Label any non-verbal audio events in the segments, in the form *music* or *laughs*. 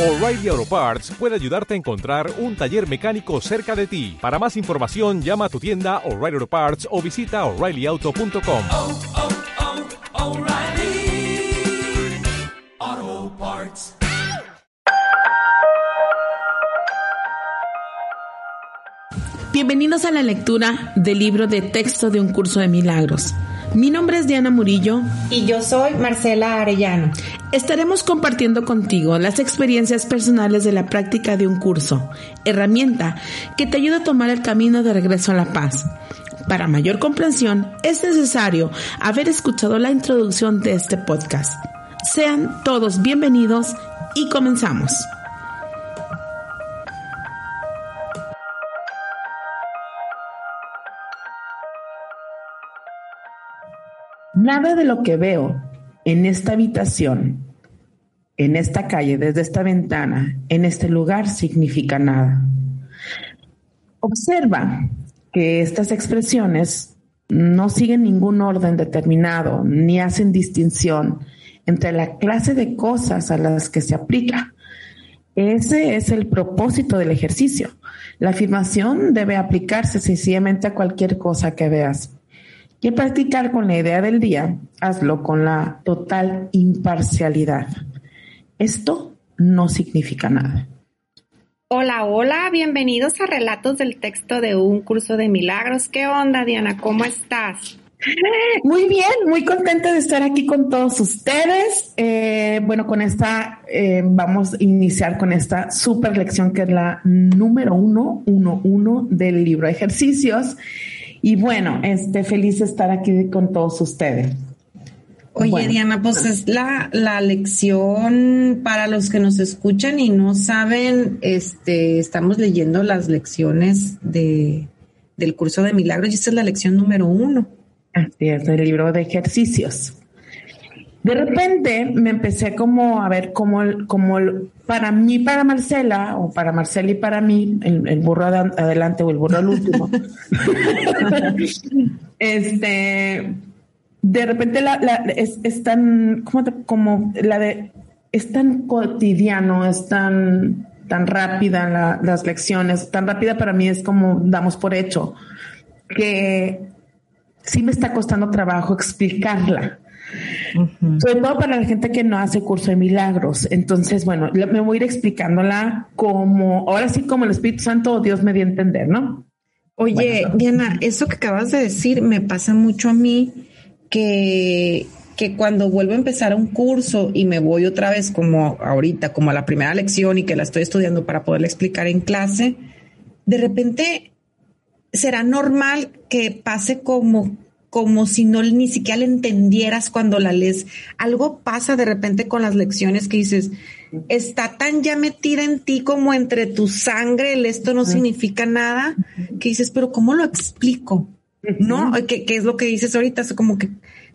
O'Reilly Auto Parts puede ayudarte a encontrar un taller mecánico cerca de ti. Para más información, llama a tu tienda O'Reilly Auto Parts o visita oreillyauto.com. oh, oh, Parts. Bienvenidos a la lectura del libro de texto de un curso de milagros. Mi nombre es Diana Murillo Y yo soy Marcela Arellano. Estaremos compartiendo contigo las experiencias personales de la práctica de un curso, herramienta que te ayuda a tomar el camino de regreso a la paz. Para mayor comprensión, es necesario haber escuchado la introducción de este podcast. Sean todos bienvenidos y comenzamos. Nada de lo que veo en esta habitación, en esta calle, desde esta ventana, en este lugar, significa nada. Observa que estas expresiones no siguen ningún orden determinado, ni hacen distinción entre la clase de cosas a las que se aplica. Ese es el propósito del ejercicio. La afirmación debe aplicarse sencillamente a cualquier cosa que veas. Y al practicar con la idea del día, hazlo con la total imparcialidad. Esto no significa nada. Hola, hola, bienvenidos a Relatos del Texto de un Curso de Milagros. ¿Qué onda, Diana? ¿Cómo estás? *laughs* Muy bien, muy contenta de estar aquí con todos ustedes. Eh, bueno, con esta eh, vamos a iniciar con esta super lección que es la número uno, uno, uno del libro de ejercicios. Y bueno, este, feliz de estar aquí con todos ustedes. Oye, Bueno. Diana, pues es la, la lección para los que nos escuchan y no saben, este, estamos leyendo las lecciones de, del curso de milagros y esta es la lección número uno. Así es, el libro de ejercicios. De repente me empecé como a ver como, como para mí, para Marcela, o para Marcela y para mí, el, el burro adelante o el burro al último. *laughs* este, de repente la, la- es, es tan, ¿cómo te- como la de, es tan cotidiano, es tan, tan rápida la- las lecciones, tan rápida para mí es como damos por hecho, que sí me está costando trabajo explicarla. Sobre todo para la gente que no hace curso de milagros. Entonces, bueno, me voy a ir explicándola como, ahora sí como el Espíritu Santo, Dios me dio a entender, ¿no? Oye, Bueno. Diana, eso que acabas de decir me pasa mucho a mí que, que cuando vuelvo a empezar un curso y me voy otra vez como ahorita, como a la primera lección y que la estoy estudiando para poderla explicar en clase, de repente será normal que pase como como si no ni siquiera la entendieras cuando la lees. Algo pasa de repente con las lecciones que dices, está tan ya metida en ti como entre tu sangre, el esto no significa nada, que dices, pero ¿cómo lo explico? ¿No? ¿Qué, qué es lo que dices ahorita? Es como que,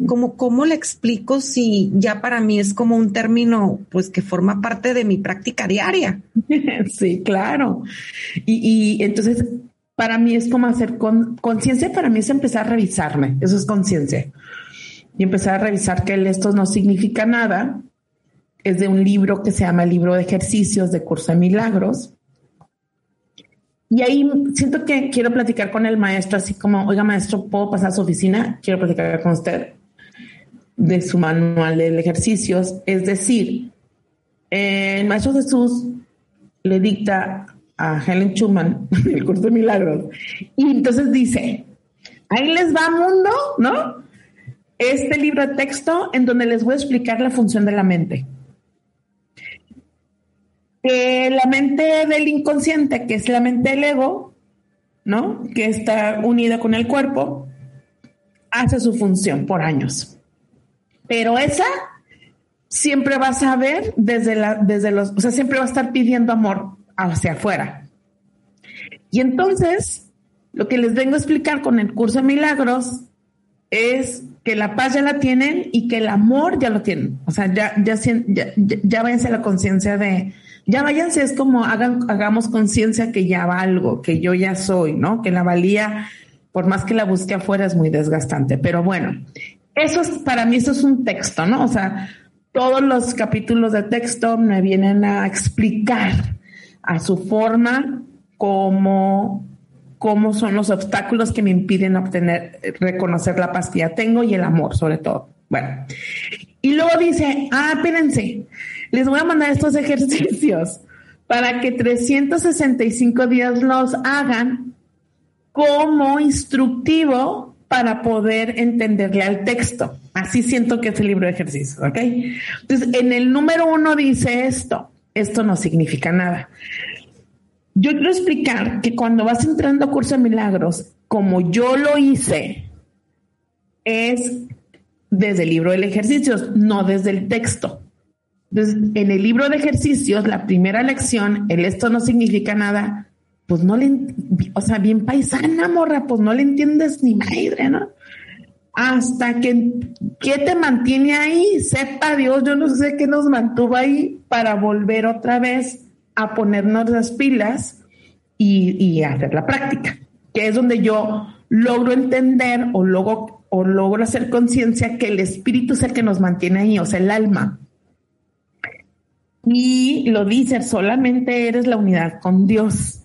como, ¿cómo le explico si ya para mí es como un término, pues que forma parte de mi práctica diaria? *laughs* sí, claro. Y, y entonces, para mí es como hacer con, conciencia, para mí es empezar a revisarme, eso es conciencia. Y empezar a revisar que esto no significa nada. Es de un libro que se llama el libro de ejercicios de Curso de Milagros. Y ahí siento que quiero platicar con el maestro, así como, oiga maestro, ¿puedo pasar a su oficina? Quiero platicar con usted de su manual de ejercicios. Es decir, eh, el maestro Jesús le dicta a Helen Schumann *laughs* el curso de milagros. Y entonces dice, ahí les va mundo, ¿no? Este libro de texto en donde les voy a explicar la función de la mente. La mente del inconsciente, que es la mente del ego, ¿no? Que está unida con el cuerpo, hace su función por años. Pero esa siempre vas a ver desde la, desde los, o sea, siempre va a estar pidiendo amor hacia afuera. Y entonces, lo que les vengo a explicar con el curso de milagros es que la paz ya la tienen y que el amor ya lo tienen. O sea, ya, ya, ya, ya váyanse a la conciencia de, ya váyanse, es como hagan, hagamos conciencia que ya valgo, que yo ya soy, ¿no? Que la valía, por más que la busque afuera, es muy desgastante. Pero bueno, eso es, para mí, eso es un texto, ¿no? O sea, todos los capítulos de texto me vienen a explicar a su forma cómo, cómo son los obstáculos que me impiden obtener, reconocer la paz que ya tengo y el amor, sobre todo. Bueno, y luego dice, ah, espérense, les voy a mandar estos *laughs* ejercicios para que 365 días los hagan como instructivo para poder entenderle al texto. Así siento que es el libro de ejercicios, ¿ok? Entonces, en el número uno dice esto, esto no significa nada. Yo quiero explicar que cuando vas entrando a curso de milagros, como yo lo hice, es desde el libro de ejercicios, no desde el texto. Entonces, en el libro de ejercicios, la primera lección, el esto no significa nada, pues no le, o sea, bien paisana, morra, pues no le entiendes ni madre, ¿no? Hasta que, ¿qué te mantiene ahí? Sepa Dios, yo no sé qué nos mantuvo ahí para volver otra vez a ponernos las pilas y, hacer la práctica, que es donde yo logro entender o logro, o logro hacer conciencia que el espíritu es el que nos mantiene ahí, o sea, el alma. Y lo dice, solamente eres la unidad con Dios.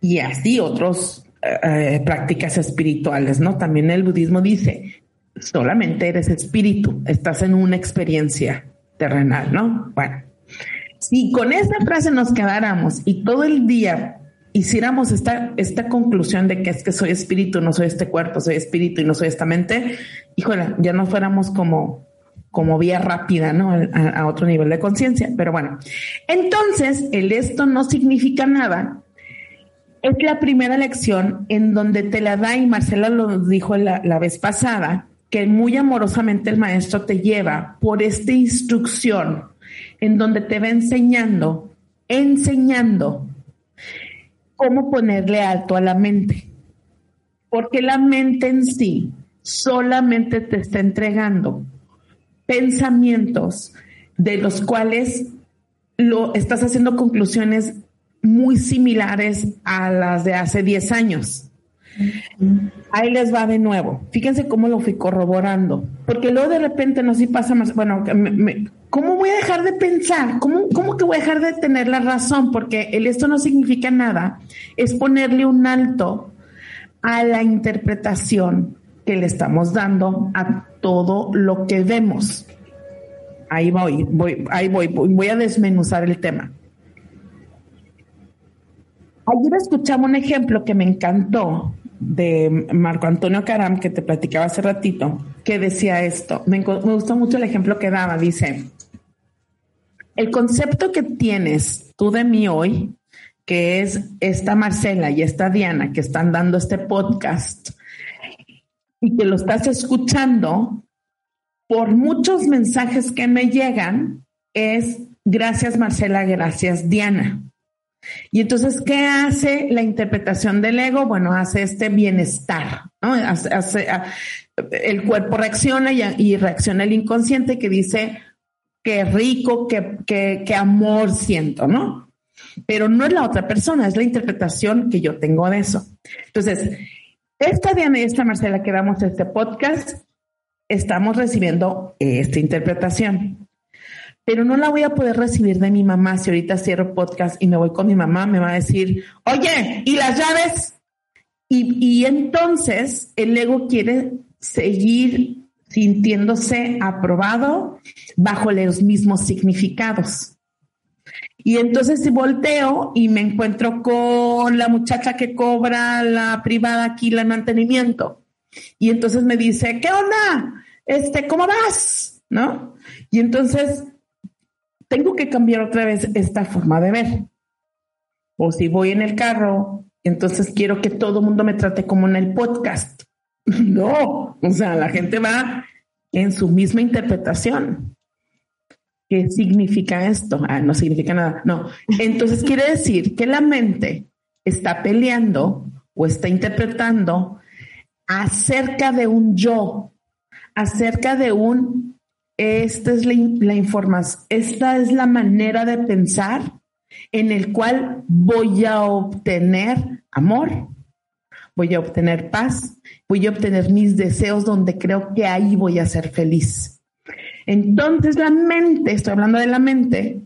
Y así otros eh, prácticas espirituales, ¿no? También el budismo dice, solamente eres espíritu, estás en una experiencia terrenal, ¿no? Bueno, si con esa frase nos quedáramos y todo el día hiciéramos esta, esta conclusión de que es que soy espíritu, no soy este cuerpo, soy espíritu y no soy esta mente, híjole, ya no fuéramos como como vía rápida, ¿no? A, a otro nivel de conciencia. Pero bueno, entonces el esto no significa nada. Es la primera lección en donde te la da y Marcela lo dijo la, la vez pasada, que muy amorosamente el maestro te lleva por esta instrucción en donde te va enseñando, enseñando cómo ponerle alto a la mente. Porque la mente en sí solamente te está entregando pensamientos de los cuales lo estás haciendo conclusiones muy similares a las de hace 10 años. Ahí les va de nuevo. Fíjense cómo lo fui corroborando. Porque luego de repente no sé si pasa más. Bueno, ¿cómo voy a dejar de pensar? ¿Cómo, ¿Cómo que voy a dejar de tener la razón? Porque esto no significa nada. Es ponerle un alto a la interpretación que le estamos dando a todo lo que vemos. Ahí voy, voy, ahí voy, voy, voy a desmenuzar el tema. Ayer escuchaba un ejemplo que me encantó de Marco Antonio Caram, que te platicaba hace ratito, que decía esto. Me, me, gustó mucho el ejemplo que daba. Dice, el concepto que tienes tú de mí hoy, que es esta Marcela y esta Diana que están dando este podcast y que lo estás escuchando, por muchos mensajes que me llegan, es gracias Marcela, gracias Diana. Y entonces, ¿qué hace la interpretación del ego? Bueno, hace este bienestar, ¿no? Hace, hace, el cuerpo reacciona y, y, reacciona el inconsciente que dice, qué rico, qué, qué, qué amor siento, ¿no? Pero no es la otra persona, es la interpretación que yo tengo de eso. Entonces, esta Diana y esta Marcela que damos este podcast, estamos recibiendo esta interpretación pero no la voy a poder recibir de mi mamá si ahorita cierro podcast y me voy con mi mamá, me va a decir, oye, ¿y las llaves? Y, y entonces el ego quiere seguir sintiéndose aprobado bajo los mismos significados. Y entonces si volteo y me encuentro con la muchacha que cobra la privada aquí el mantenimiento. Y entonces me dice, ¿qué onda? Este, ¿cómo vas? ¿No? Y entonces tengo que cambiar otra vez esta forma de ver. O si voy en el carro, entonces quiero que todo el mundo me trate como en el podcast. *laughs* No, o sea, la gente va en su misma interpretación. ¿Qué significa esto? Ah, no significa nada. No. Entonces quiere decir que la mente está peleando o está interpretando acerca de un yo, acerca de un esta es la, información, esta es la manera de pensar en el cual voy a obtener amor, voy a obtener paz, voy a obtener mis deseos donde creo que ahí voy a ser feliz. Entonces la mente, estoy hablando de la mente,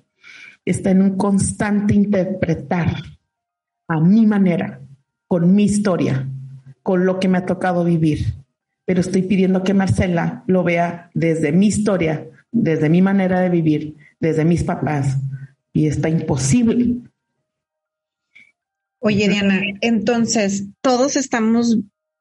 está en un constante interpretar a mi manera, con mi historia, con lo que me ha tocado vivir. Pero estoy pidiendo que Marcela lo vea desde mi historia, desde mi manera de vivir, desde mis papás. Y está imposible. Oye, Diana, entonces todos estamos,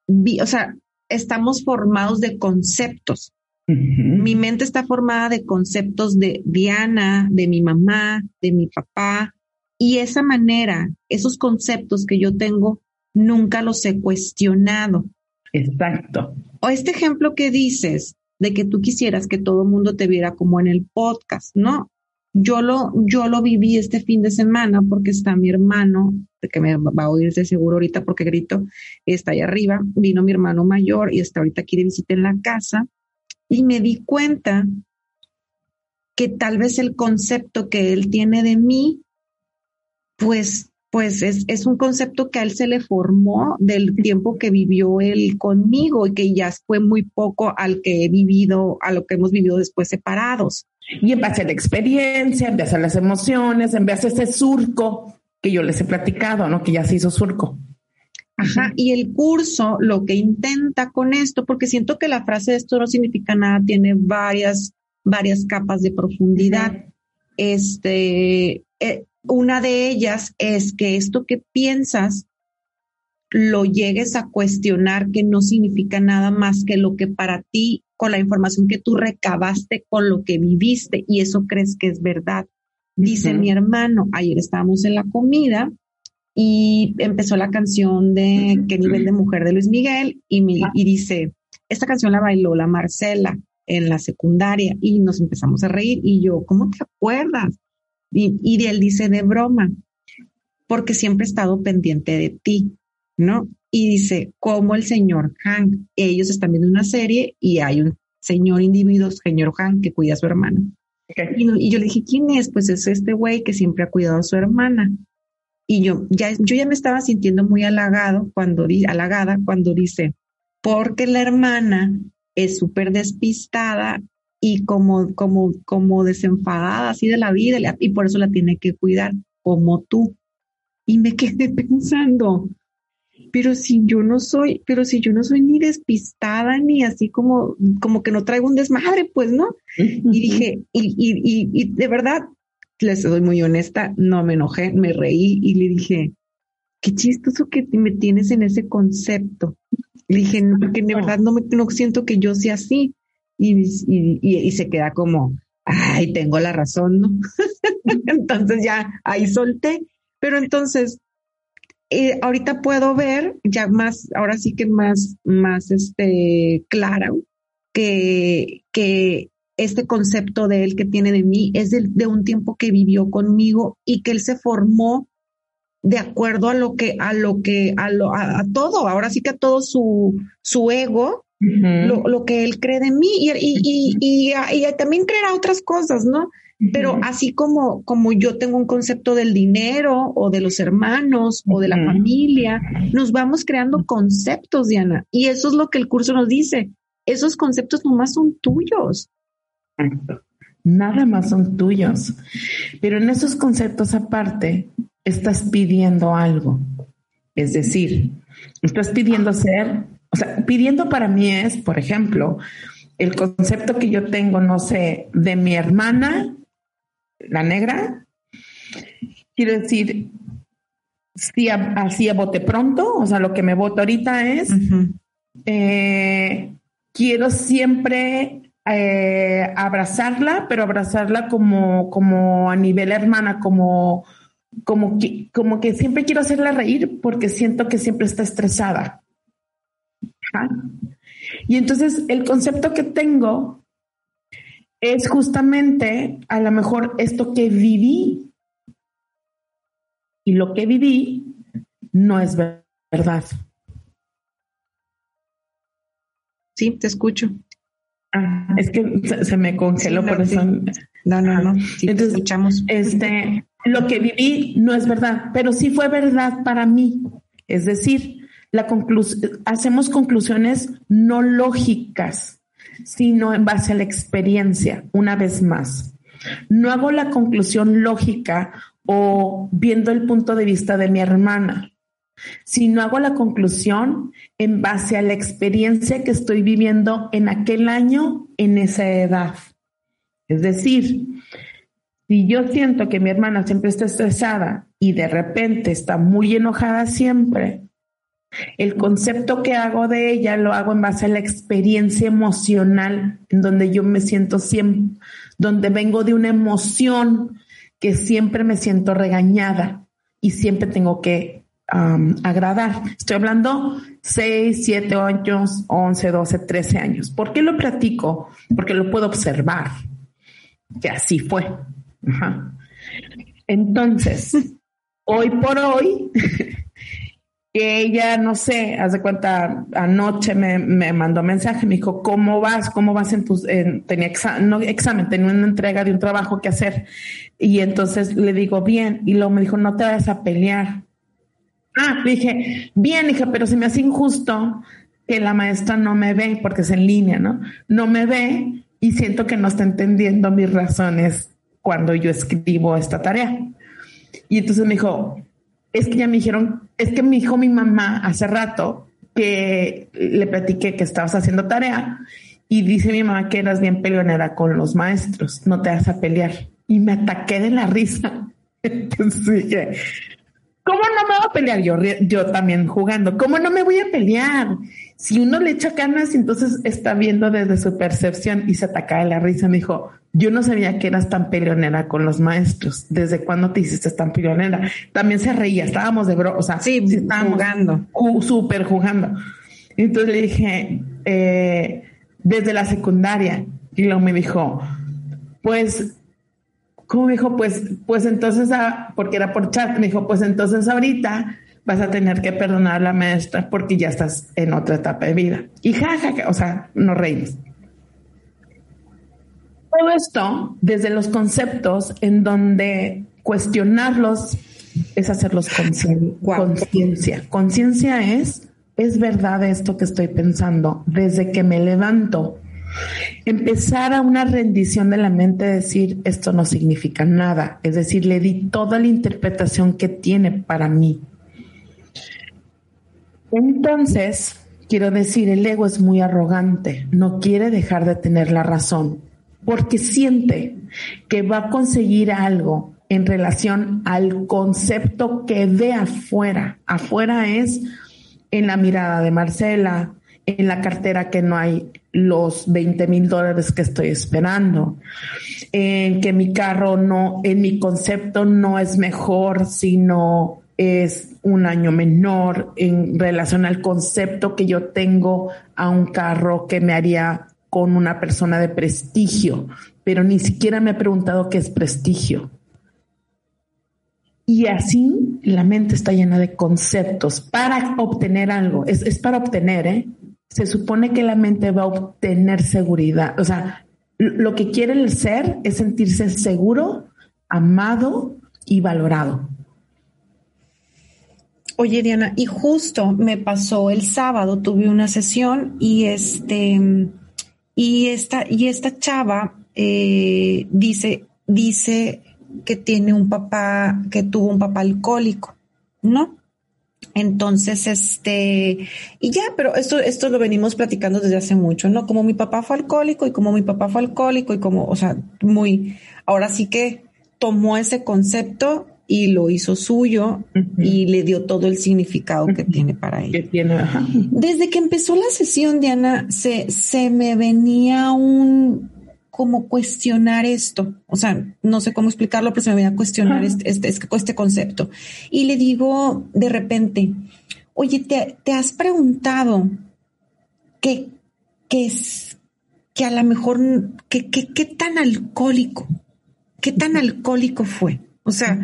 o sea, estamos formados de conceptos. Mi mente está formada de conceptos de Diana, de mi mamá, de mi papá, y esa manera, esos conceptos que yo tengo, nunca los he cuestionado. Exacto. O este ejemplo que dices de que tú quisieras que todo el mundo te viera como en el podcast, ¿no? Yo lo, yo lo viví este fin de semana porque está mi hermano, que me va a oír de seguro ahorita porque grito, está ahí arriba, vino mi hermano mayor y está ahorita aquí de visita en la casa y me di cuenta que tal vez el concepto que él tiene de mí, pues, pues es, es un concepto que a él se le formó del tiempo que vivió él conmigo y que ya fue muy poco al que he vivido, a lo que hemos vivido después separados. Y en base a la experiencia, en base a las emociones, en base a ese surco que yo les he platicado, ¿no? Que ya se hizo surco. Ajá, y el curso lo que intenta con esto, porque siento que la frase esto no significa nada, tiene varias, varias capas de profundidad. Este, eh, una de ellas es que esto que piensas lo llegues a cuestionar que no significa nada más que lo que para ti, con la información que tú recabaste, con lo que viviste, y eso crees que es verdad. Dice mi hermano, ayer estábamos en la comida y empezó la canción de Qué nivel de mujer de Luis Miguel y, me- y dice, esta canción la bailó la Marcela en la secundaria y nos empezamos a reír y yo, ¿cómo te acuerdas? Y, y él dice de broma, porque siempre he estado pendiente de ti, ¿no? Y dice, como el señor Hank, ellos están viendo una serie y hay un señor individuo, señor Hank, que cuida a su hermano. Y, yo le dije, ¿quién es? Pues es este güey que siempre ha cuidado a su hermana. Y yo ya, yo ya me estaba sintiendo muy halagado cuando di, halagada cuando dice, porque la hermana es súper despistada y como, como, como desenfadada así de la vida y por eso la tiene que cuidar como tú. Y me quedé *laughs* pensando, pero si yo no soy, pero si yo no soy ni despistada ni así como, como que no traigo un desmadre, pues no. Y dije, y, y, y, y de verdad, les soy muy honesta, no me enojé, me reí y le dije, qué chistoso que me tienes en ese concepto. Le dije, no, porque de verdad no, me, no siento que yo sea así. Y, y, se queda como, ay, tengo la razón, ¿no? *laughs* entonces ya ahí solté. Pero entonces, eh, ahorita puedo ver ya más, ahora sí que más, más este, claro, que, que este concepto de él que tiene de mí es de, de un tiempo que vivió conmigo y que él se formó de acuerdo a lo que, a lo que, a lo, a todo, ahora sí que a todo su, su ego, lo, lo que él cree de mí y, y, y, y, y también creerá otras cosas, ¿no? Pero así como, como yo tengo un concepto del dinero o de los hermanos o de la familia, nos vamos creando conceptos, Diana. Y eso es lo que el curso nos dice. Esos conceptos nomás son tuyos. Exacto. Nada más son tuyos. Pero en esos conceptos aparte, estás pidiendo algo. Es decir, estás pidiendo ser, o sea, pidiendo para mí es, por ejemplo, el concepto que yo tengo, no sé, de mi hermana, la negra. Quiero decir, si a- así a bote pronto, o sea, lo que me voto ahorita es, eh, quiero siempre eh, abrazarla, pero abrazarla como, como a nivel hermana, como, como, que, como que siempre quiero hacerla reír porque siento que siempre está estresada. Y entonces el concepto que tengo es justamente a lo mejor esto que viví y lo que viví no es ver- verdad. Sí, te escucho. Ah, es que se, me congeló Sí, no, por eso. sí. No, no, no. Sí, te Entonces, escuchamos. Este, lo que viví no es verdad, pero sí fue verdad para mí. Es decir, hacemos conclusiones no lógicas sino en base a la experiencia, una vez más. No hago la conclusión lógica o viendo el punto de vista de mi hermana, sino hago la conclusión en base a la experiencia que estoy viviendo en aquel año, en esa edad. Es decir, si yo siento que mi hermana siempre está estresada y de repente está muy enojada siempre, el concepto que hago de ella lo hago en base a la experiencia emocional, en donde yo me siento siempre, donde vengo de una emoción que siempre me siento regañada y siempre tengo que agradar. Estoy hablando 6, 7 años, 11, 12, 13 años. ¿Por qué lo platico? Porque lo puedo observar, que así fue. Entonces, hoy por hoy, *laughs* que ella, no sé, hace cuenta, anoche me, me, mandó mensaje, me dijo, ¿cómo vas? ¿Cómo vas en tus, en, tenía examen, no examen, tenía una entrega de un trabajo que hacer. Y entonces le digo, bien, y luego me dijo, no te vayas a pelear. Ah, le dije, bien, hija, pero se me hace injusto que la maestra no me ve, porque es en línea, ¿no? No me ve y siento que no está entendiendo mis razones cuando yo escribo esta tarea. Y entonces me dijo, es que ya me dijeron, es que me dijo mi mamá hace rato que le platiqué que estabas haciendo tarea y dice mi mamá que eras bien peleonera con los maestros, no te vas a pelear. Y me ataqué de la risa. *laughs* Entonces dije, ¿cómo no me voy a pelear? Yo, también jugando, ¿cómo no me voy a pelear? Si uno le echa ganas, entonces está viendo desde su percepción y se ataca de la risa. Me dijo, yo no sabía que eras tan peleonera con los maestros. ¿Desde cuándo te hiciste tan peleonera? También se reía, estábamos de bro, o sea, sí, estábamos jugando, ju súper jugando. Entonces le dije, eh, desde la secundaria, y luego me dijo, pues, ¿cómo me dijo? Pues, pues entonces, ah, porque era por chat, me dijo, pues entonces ahorita vas a tener que perdonar a la maestra porque ya estás en otra etapa de vida. Y jajaja, ja, ja, o sea, nos reímos. Todo esto desde los conceptos en donde cuestionarlos es hacerlos conciencia. Conciencia es, es verdad esto que estoy pensando desde que me levanto. Empezar a una rendición de la mente, decir esto no significa nada, es decir, le di toda la interpretación que tiene para mí. Entonces, quiero decir, el ego es muy arrogante, no quiere dejar de tener la razón, porque siente que va a conseguir algo en relación al concepto que ve afuera. Afuera es en la mirada de Marcela, en la cartera que no hay los 20 mil dólares que estoy esperando, en que mi carro no, en mi concepto no es mejor, sino es un año menor en relación al concepto que yo tengo a un carro que me haría con una persona de prestigio, pero ni siquiera me ha preguntado qué es prestigio. Y así la mente está llena de conceptos para obtener algo. Es, es para obtener, ¿eh? Se supone que la mente va a obtener seguridad. O sea, lo que quiere el ser es sentirse seguro, amado y valorado. Oye, Diana, y justo me pasó el sábado, tuve una sesión y este y esta, y esta chava eh, dice, dice que tiene un papá, que tuvo un papá alcohólico, ¿no? Entonces, este, y ya, pero esto, esto lo venimos platicando desde hace mucho, ¿no? Como mi papá fue alcohólico y como mi papá fue alcohólico y como, o sea, muy, ahora sí que tomó ese concepto y lo hizo suyo uh -huh. y le dio todo el significado uh -huh. que tiene para él. Que tiene, ajá. Desde que empezó la sesión, Diana, se, se me venía un como cuestionar esto, o sea, no sé cómo explicarlo, pero se me venía a cuestionar este, este, este, este, concepto. Y le digo de repente, oye, ¿te, te has preguntado qué que, es, que a lo mejor, qué que, tan alcohólico, qué tan alcohólico fue? O sea,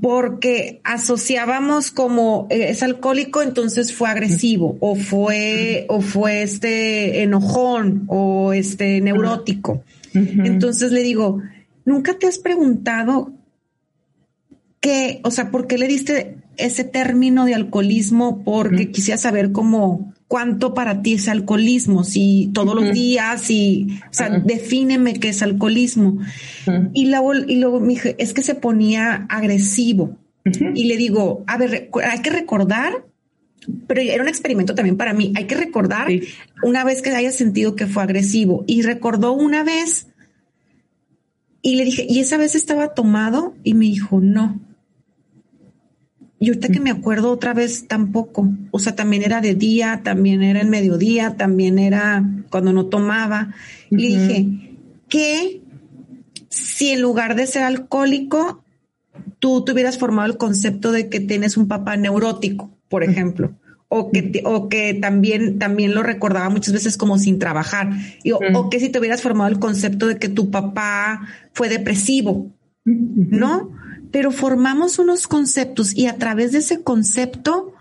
porque asociábamos como eh, es alcohólico, entonces fue agresivo, o fue, o fue este enojón, o este neurótico. Uh -huh. Entonces le digo, ¿nunca te has preguntado qué, o sea, por qué le diste ese término de alcoholismo? Porque uh -huh. quisiera saber cómo cuánto para ti es alcoholismo, si todos los días, si, o sea, defíneme qué es alcoholismo. Y luego, y luego me dije, es que se ponía agresivo. Y le digo, a ver, hay que recordar, pero era un experimento también para mí, hay que recordar una vez que haya sentido que fue agresivo. Y recordó una vez y le dije, ¿y esa vez estaba tomado? Y me dijo, no. Y ahorita que me acuerdo otra vez tampoco. O sea, también era de día, también era en mediodía, también era cuando no tomaba. Y le dije, ¿qué si en lugar de ser alcohólico, tú tuvieras formado el concepto de que tienes un papá neurótico, por ejemplo? O que, o que también, también lo recordaba muchas veces como sin trabajar. Y, o, o que si te hubieras formado el concepto de que tu papá fue depresivo, ¿no? pero formamos unos conceptos y a través de ese concepto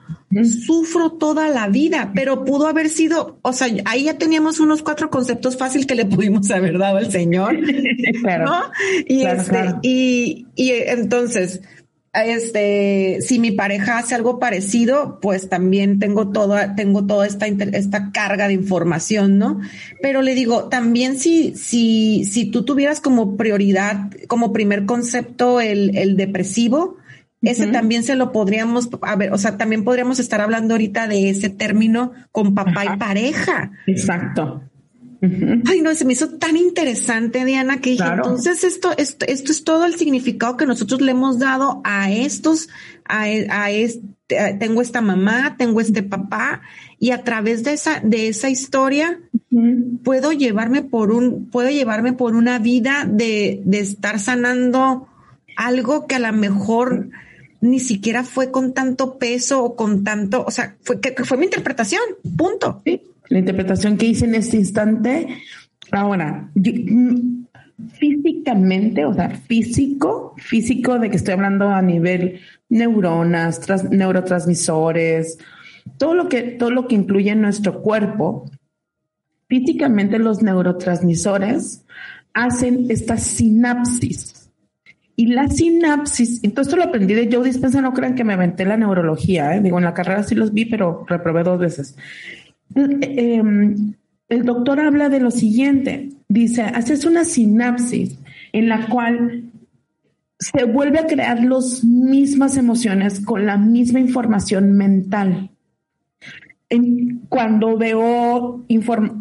sufro toda la vida, pero pudo haber sido, o sea, ahí ya teníamos unos cuatro conceptos fáciles que le pudimos *laughs* haber dado al Señor, ¿no? Y este, y, y entonces, este, si mi pareja hace algo parecido, pues también tengo toda, tengo toda esta, esta carga de información, ¿no? Pero le digo, también si, si, si tú tuvieras como prioridad, como primer concepto el, el depresivo, ese también se lo podríamos, a ver, o sea, también podríamos estar hablando ahorita de ese término con papá y pareja. Exacto. Ay, no, se me hizo tan interesante, Diana, que dije, entonces esto, esto, esto es todo el significado que nosotros le hemos dado a estos, a, a este, tengo esta mamá, tengo este papá, y a través de esa, de esa historia, puedo llevarme por un, puedo llevarme por una vida de, de estar sanando algo que a lo mejor ni siquiera fue con tanto peso o con tanto, o sea, fue que, fue mi interpretación, punto. Sí la interpretación que hice en este instante. Ahora, mm, físicamente, o sea, físico, físico de que estoy hablando a nivel neuronas, neurotransmisores, todo lo que, todo lo que incluye en nuestro cuerpo, físicamente los neurotransmisores hacen esta sinapsis. Y la sinapsis, entonces esto lo aprendí de Joe Dispenza, no crean que me aventé la neurología, ¿eh? digo, en la carrera sí los vi, pero reprobé dos veces. Em, el doctor habla de lo siguiente, dice, haces una sinapsis en la cual se vuelve a crear las mismas emociones con la misma información mental. cuando veo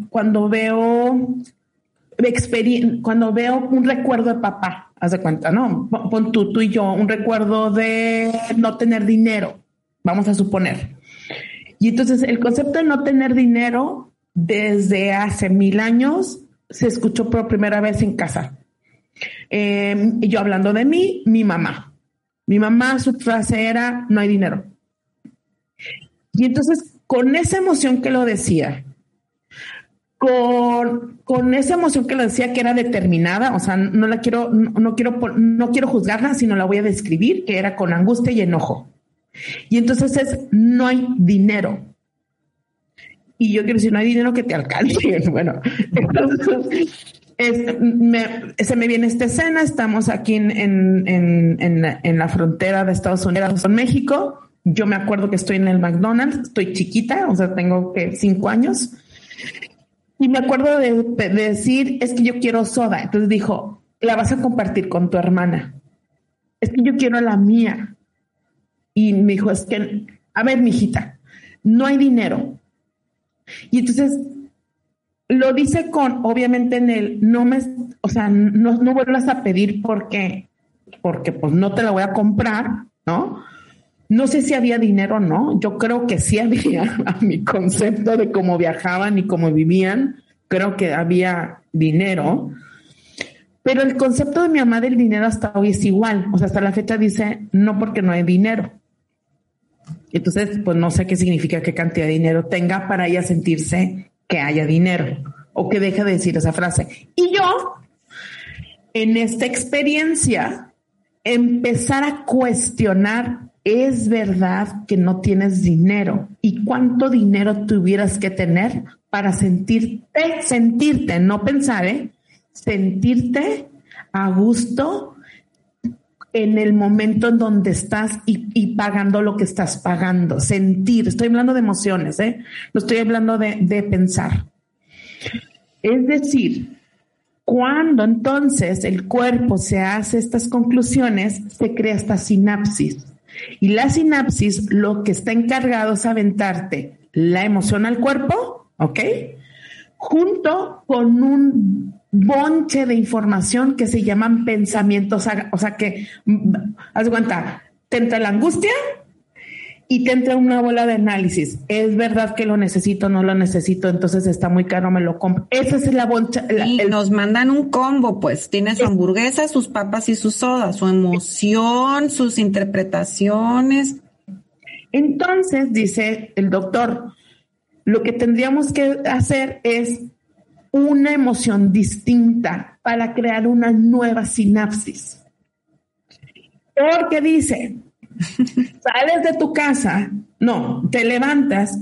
cuando veo cuando veo un recuerdo de papá, haz de cuenta, ¿no? Pon tú, tú y yo, un recuerdo de no tener dinero, vamos a suponer. Y entonces el concepto de no tener dinero desde hace mil años se escuchó por primera vez en casa. Em, yo hablando de mí, mi mamá. Mi mamá, su frase era, no hay dinero. Y entonces, con esa emoción que lo decía, con, con, esa emoción que lo decía que era determinada, o sea, no la quiero, no, quiero, no quiero juzgarla, sino la voy a describir, que era con angustia y enojo. Y entonces es, no hay dinero. Y yo quiero decir, no hay dinero que te alcance. *laughs* Bueno, entonces se me viene esta escena, estamos aquí en, en, en, la, frontera de Estados Unidos con México. Yo me acuerdo que estoy en el McDonald's, estoy chiquita, o sea, tengo que cinco años. Y me acuerdo de, de, decir, es que yo quiero soda. Entonces dijo, la vas a compartir con tu hermana. Es que yo quiero la mía. Y me dijo, es que, a ver, mijita, no hay dinero. Y entonces lo dice con, obviamente en el, no me, o sea, no, no vuelvas a pedir porque, porque pues no te la voy a comprar, ¿no? No sé si había dinero o no. Yo creo que sí había *laughs* a mi concepto de cómo viajaban y cómo vivían. Creo que había dinero. Pero el concepto de mi mamá del dinero hasta hoy es igual. O sea, hasta la fecha dice no porque no hay dinero. Entonces, pues no sé qué significa qué cantidad de dinero tenga para ella sentirse que haya dinero o que deje de decir esa frase. Y yo, en esta experiencia, empezar a cuestionar, ¿es verdad que no tienes dinero? ¿Y cuánto dinero tuvieras que tener para sentirte, sentirte, no pensar, ¿eh? sentirte a gusto en el momento en donde estás y, pagando lo que estás pagando, sentir. Estoy hablando de emociones, ¿eh? No estoy hablando de, de pensar. Es decir, cuando entonces el cuerpo se hace estas conclusiones, se crea esta sinapsis. Y la sinapsis lo que está encargado es aventarte la emoción al cuerpo, ¿ok? Junto con un bonche de información que se llaman pensamientos, o sea que, mm, haz cuenta, te entra la angustia y te entra una bola de análisis. Es verdad que lo necesito, no lo necesito, entonces está muy caro, me lo compro. Esa es la boncha. la- Y el- nos mandan un combo, pues tiene su hamburguesa, sus papas y su soda, su emoción, sus interpretaciones. Entonces, dice el doctor, lo que tendríamos que hacer es una emoción distinta para crear una nueva sinapsis. Porque dice, *laughs* sales de tu casa, no, te levantas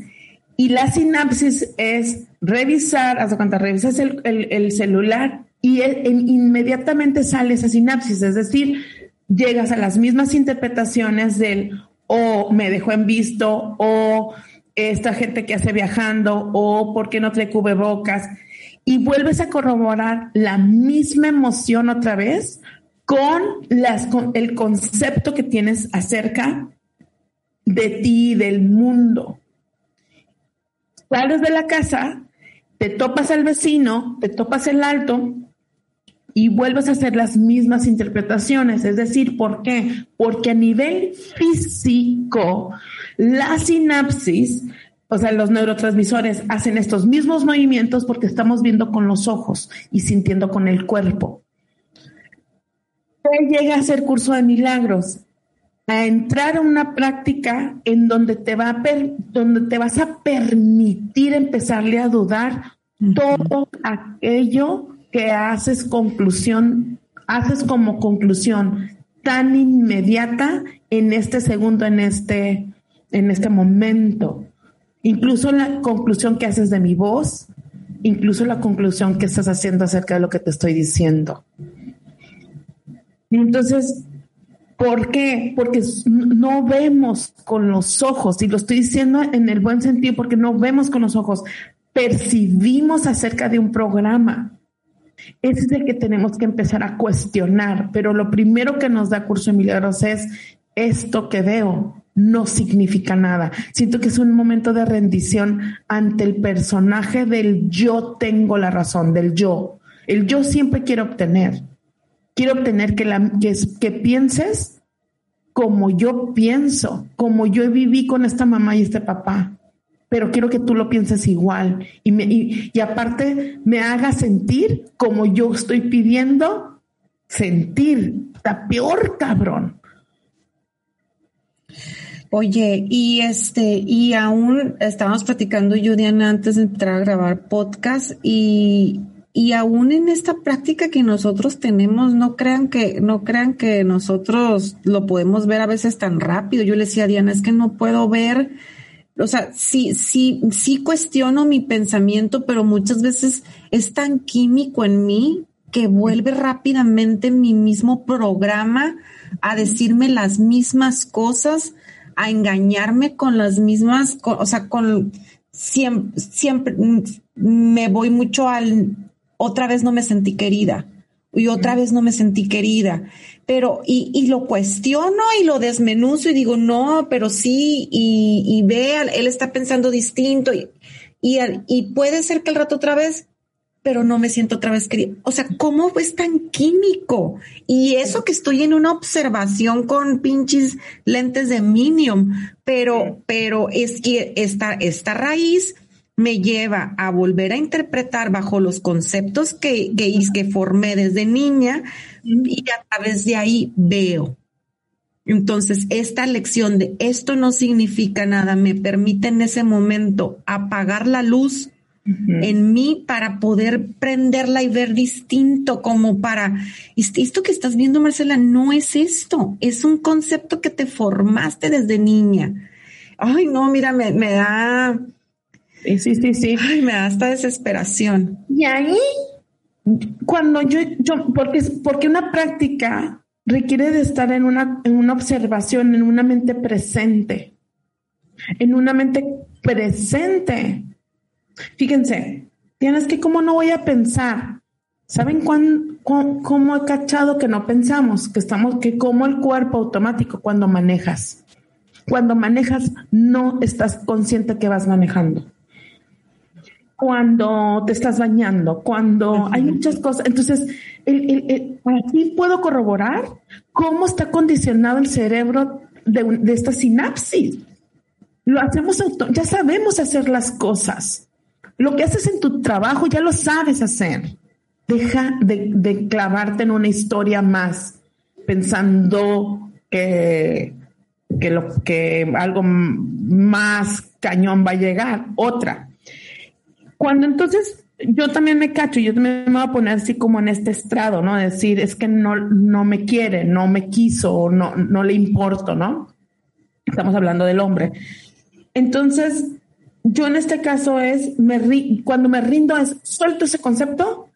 y la sinapsis es revisar, de cuenta, revisas el, el- el celular y el- en- inmediatamente sale esa sinapsis, es decir, llegas a las mismas interpretaciones del o me dejó en visto o esta gente que hace viajando o por qué no trae cubrebocas y vuelves a corroborar la misma emoción otra vez con, las, con el concepto que tienes acerca de ti, del mundo. Sales de la casa, te topas al vecino, te topas el alto y vuelves a hacer las mismas interpretaciones. Es decir, ¿por qué? Porque a nivel físico, la sinapsis, o sea, los neurotransmisores hacen estos mismos movimientos porque estamos viendo con los ojos y sintiendo con el cuerpo. ¿Qué llega a ser curso de milagros? A entrar a una práctica en donde te, va a per- donde te vas a permitir empezarle a dudar todo aquello que haces conclusión, haces como conclusión tan inmediata en este segundo, en este, en este momento. Incluso la conclusión que haces de mi voz, incluso la conclusión que estás haciendo acerca de lo que te estoy diciendo. Entonces, ¿por qué? Porque no vemos con los ojos, y lo estoy diciendo en el buen sentido, porque no vemos con los ojos, percibimos acerca de un programa. Es el que tenemos que empezar a cuestionar, pero lo primero que nos da Curso de Milagros es esto que veo no significa nada. Siento que es un momento de rendición ante el personaje del yo tengo la razón, del yo. El yo siempre quiere obtener. Quiero obtener que, la, que, es- que pienses como yo pienso, como yo viví con esta mamá y este papá. Pero quiero que tú lo pienses igual y, y aparte me haga sentir como yo estoy pidiendo sentir. Está peor, cabrón. Oye, y este, y aún estábamos platicando yo, Diana, antes de entrar a grabar podcast, y, y aún en esta práctica que nosotros tenemos, no crean que, no crean que nosotros lo podemos ver a veces tan rápido. Yo le decía a Diana, es que no puedo ver, o sea, sí, sí, sí cuestiono mi pensamiento, pero muchas veces es tan químico en mí que vuelve rápidamente mi mismo programa a decirme las mismas cosas, a engañarme con las mismas, co- o sea, con siempre, siempre me voy mucho al otra vez no me sentí querida y otra vez no me sentí querida, pero y, y lo cuestiono y lo desmenuzo y digo, no, pero sí, y, y ve, él está pensando distinto y, y, y puede ser que el rato otra vez, pero no me siento otra vez querida. O sea, ¿cómo es tan químico? Y eso que estoy en una observación con pinches lentes de Minium, pero, pero es que esta, esta raíz me lleva a volver a interpretar bajo los conceptos que, que, que formé desde niña y a través de ahí veo. Entonces, esta lección de esto no significa nada me permite en ese momento apagar la luz en mí para poder prenderla y ver distinto, como para, "Este- esto que estás viendo, Marcela, no es esto, es un concepto que te formaste desde niña. Ay, no, mira, me, me da, Sí, sí, sí, sí. ay, me da hasta desesperación. Y ahí, cuando yo, yo porque, porque una práctica requiere de estar en una, en una observación, en una mente presente, en una mente presente. Fíjense, tienes que, ¿cómo no voy a pensar? ¿Saben cuán, cuán- cómo he cachado que no pensamos? Que estamos, que como el cuerpo automático cuando manejas. Cuando manejas, no estás consciente que vas manejando. Cuando te estás bañando, cuando hay muchas cosas. Entonces, el, el- el- aquí puedo corroborar cómo está condicionado el cerebro de esta sinapsis. Lo hacemos auto, ya sabemos hacer las cosas. Lo que haces en tu trabajo ya lo sabes hacer. Deja de, clavarte en una historia más pensando que, que, algo más cañón va a llegar. Otra. Cuando entonces yo también me cacho, yo también me voy a poner así como en este estrado, ¿no? Decir, es que no, no me quiere, no me quiso, no, no le importo, ¿no? Estamos hablando del hombre. Entonces, yo en este caso es, cuando me rindo es, suelto ese concepto,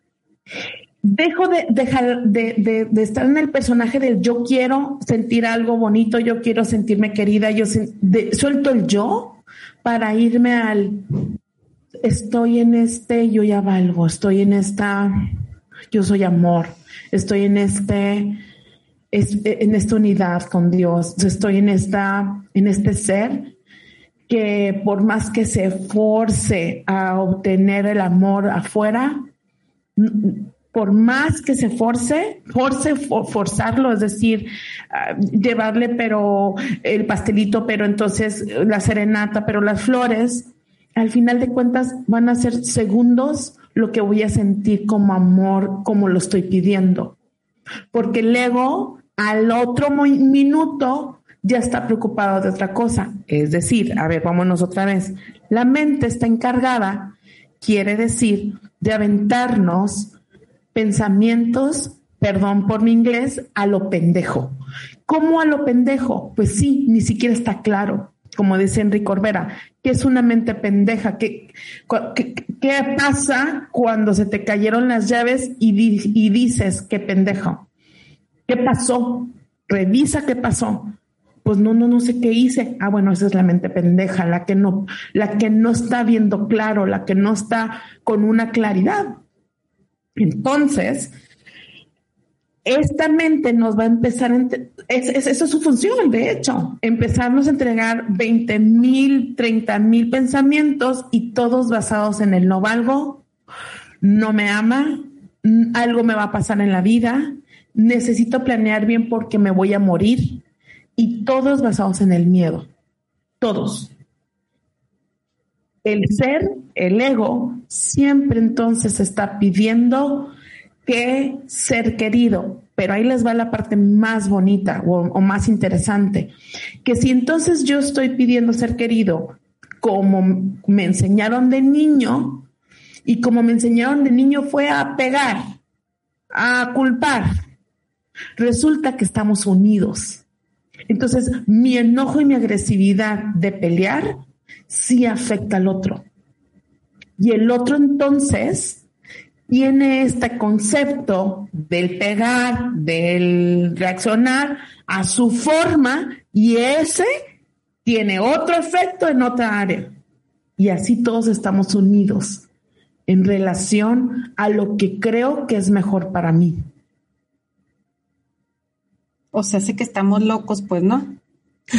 dejo de, dejar de, estar en el personaje del yo quiero sentir algo bonito, yo quiero sentirme querida, yo de- suelto el yo para irme al, estoy en este, yo ya valgo, estoy en esta, yo soy amor, estoy en este, es- en esta unidad con Dios, estoy en esta, en este ser que por más que se force a obtener el amor afuera, por más que se force, force, for- forzarlo, es decir, ah, llevarle pero el pastelito, pero entonces la serenata, pero las flores, al final de cuentas van a ser segundos lo que voy a sentir como amor, como lo estoy pidiendo. Porque el ego al otro minuto ya está preocupado de otra cosa. Es decir, a ver, vámonos otra vez. La mente está encargada, quiere decir, de aventarnos pensamientos, perdón por mi inglés, a lo pendejo. ¿Cómo a lo pendejo? Pues sí, ni siquiera está claro, como dice Enrique Corbera, que es una mente pendeja. ¿Qué, qué, pasa cuando se te cayeron las llaves y, y dices, qué pendejo? ¿Qué pasó? Revisa qué pasó. Pues no, no, no sé qué hice. Ah, bueno, esa es la mente pendeja, la que no, la que no está viendo claro, la que no está con una claridad. Entonces, esta mente nos va a empezar, a es, es- esa es su función, de hecho, empezarnos a entregar 20 mil, 30 mil pensamientos y todos basados en el no valgo, no me ama, algo me va a pasar en la vida, necesito planear bien porque me voy a morir y todos basados en el miedo, todos. El ser, el ego, siempre entonces está pidiendo que ser querido, pero ahí les va la parte más bonita o, o más interesante, que si entonces yo estoy pidiendo ser querido como me enseñaron de niño, y como me enseñaron de niño fue a pegar, a culpar, resulta que estamos unidos. Entonces, mi enojo y mi agresividad de pelear sí afecta al otro. Y el otro entonces tiene este concepto del pegar, del reaccionar a su forma y ese tiene otro efecto en otra área. Y así todos estamos unidos en relación a lo que creo que es mejor para mí. O sea, sé que estamos locos, pues, ¿no? *laughs*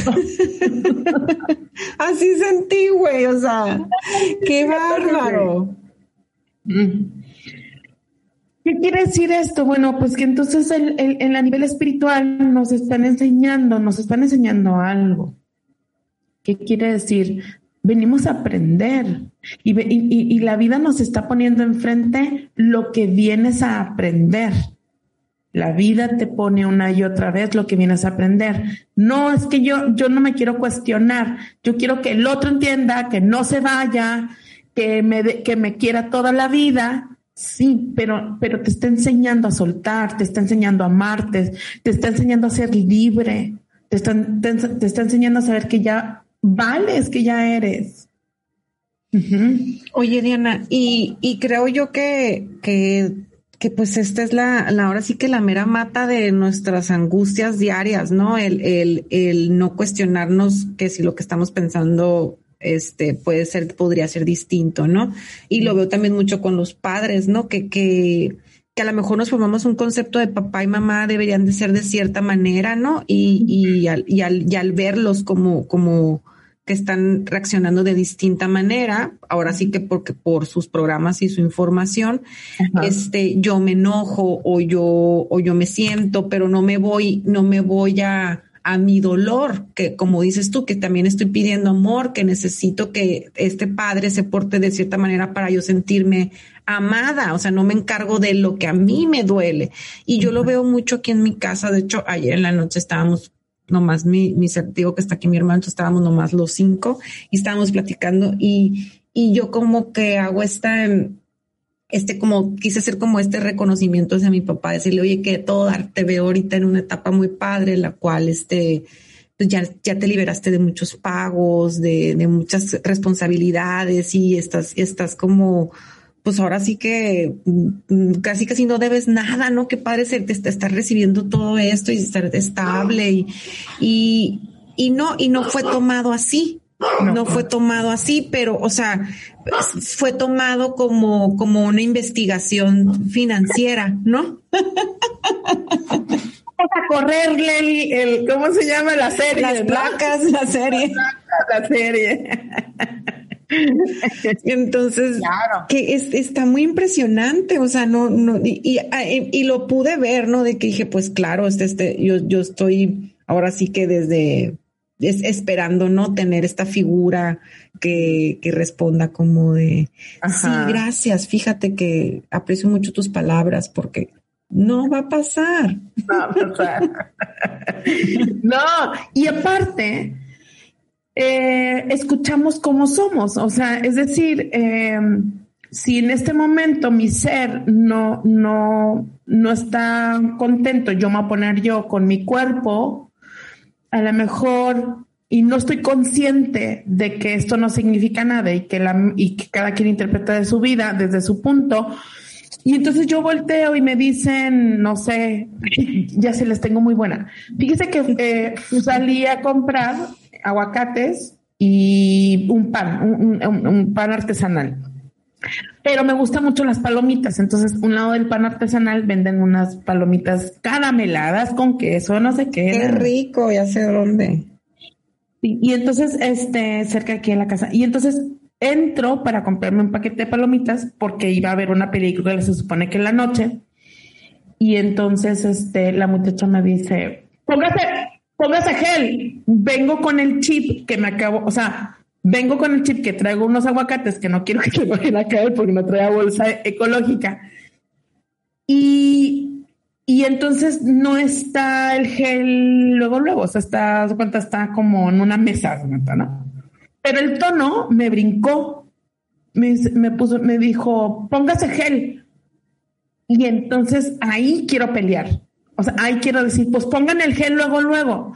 Así sentí, güey, o sea, qué bárbaro. Mm. ¿Qué quiere decir esto? Bueno, pues que entonces el, el- en la nivel espiritual nos están enseñando, nos están enseñando algo. ¿Qué quiere decir? Venimos a aprender y- y- y la vida nos está poniendo enfrente lo que vienes a aprender. La vida te pone una y otra vez lo que vienes a aprender. No es que yo, yo no me quiero cuestionar. Yo quiero que el otro entienda, que no se vaya, que me, que me quiera toda la vida. Sí, pero, pero te está enseñando a soltar, te está enseñando a amarte, te está enseñando a ser libre, te está, te, está enseñando a saber que ya vales, que ya eres. Oye, Diana, y, y creo yo que, que que pues esta es la, la, ahora sí que la mera mata de nuestras angustias diarias, ¿no? El, el, el no cuestionarnos que si lo que estamos pensando este puede ser, podría ser distinto, ¿no? Y lo veo también mucho con los padres, ¿no? Que, que, que a lo mejor nos formamos un concepto de papá y mamá deberían de ser de cierta manera, ¿no? Y, y, al, y, al, y al verlos como, como, que están reaccionando de distinta manera, ahora sí que porque por sus programas y su información, Ajá. este, yo me enojo o yo, o yo me siento, pero no me voy, no me voy a, a mi dolor, que como dices tú, que también estoy pidiendo amor, que necesito que este padre se porte de cierta manera para yo sentirme amada, o sea, no me encargo de lo que a mí me duele. Y yo lo veo mucho aquí en mi casa, de hecho, ayer en la noche estábamos nomás mi, mi digo que está aquí mi hermano, estábamos nomás los cinco y estábamos platicando y, y yo como que hago esta, este como, quise hacer como este reconocimiento hacia mi papá, decirle, oye, que todo te veo ahorita en una etapa muy padre, la cual este, pues ya, ya te liberaste de muchos pagos, de, de muchas responsabilidades y estás, estás como, pues ahora sí que mm, casi casi no debes nada, ¿no? Qué padre ser, te estar recibiendo todo esto y estar estable y, y, y no, y no fue tomado así. No fue tomado así, pero, o sea, fue tomado como, como una investigación financiera, ¿no? a correrle el, el, ¿cómo se llama la serie? Las placas, ¿no? la serie. La serie. *laughs* Entonces, claro. que es, está muy impresionante, o sea, no, no, y, y, y, lo pude ver, ¿no? De que dije, pues claro, este, este, yo, yo estoy ahora sí que desde es, esperando, ¿no? Tener esta figura que, que responda como de, Ajá. sí, gracias, fíjate que aprecio mucho tus palabras porque no va a pasar. No va a pasar. *laughs* no, y aparte, eh, escuchamos cómo somos. O sea, es decir, eh, si en este momento mi ser no, no, no está contento, yo me voy a poner yo con mi cuerpo, a lo mejor, y no estoy consciente de que esto no significa nada y que, la, y que cada quien interpreta de su vida desde su punto. Y entonces yo volteo y me dicen, no sé, *laughs* ya se les tengo muy buena. Fíjese que eh, salí a comprar aguacates y un pan, un, un, un, pan artesanal. Pero me gustan mucho las palomitas, entonces un lado del pan artesanal venden unas palomitas carameladas con queso, no sé qué. Qué rico, ya sé dónde. Y, y entonces, este, cerca aquí en la casa. Y entonces entro para comprarme un paquete de palomitas porque iba a ver una película que se supone que en la noche. Y entonces, este, la muchacha me dice, póngase, póngase gel. Vengo con el chip que me acabo, o sea, vengo con el chip que traigo unos aguacates que no quiero *laughs* que se vayan a caer porque no trae bolsa ecológica. Y, y entonces no está el gel luego, luego, o sea, está, cuenta, está como en una mesa, ¿no? Pero el tono me brincó, me, me puso, me dijo, póngase gel. Y entonces ahí quiero pelear. O sea, ahí quiero decir, pues pongan el gel luego, luego.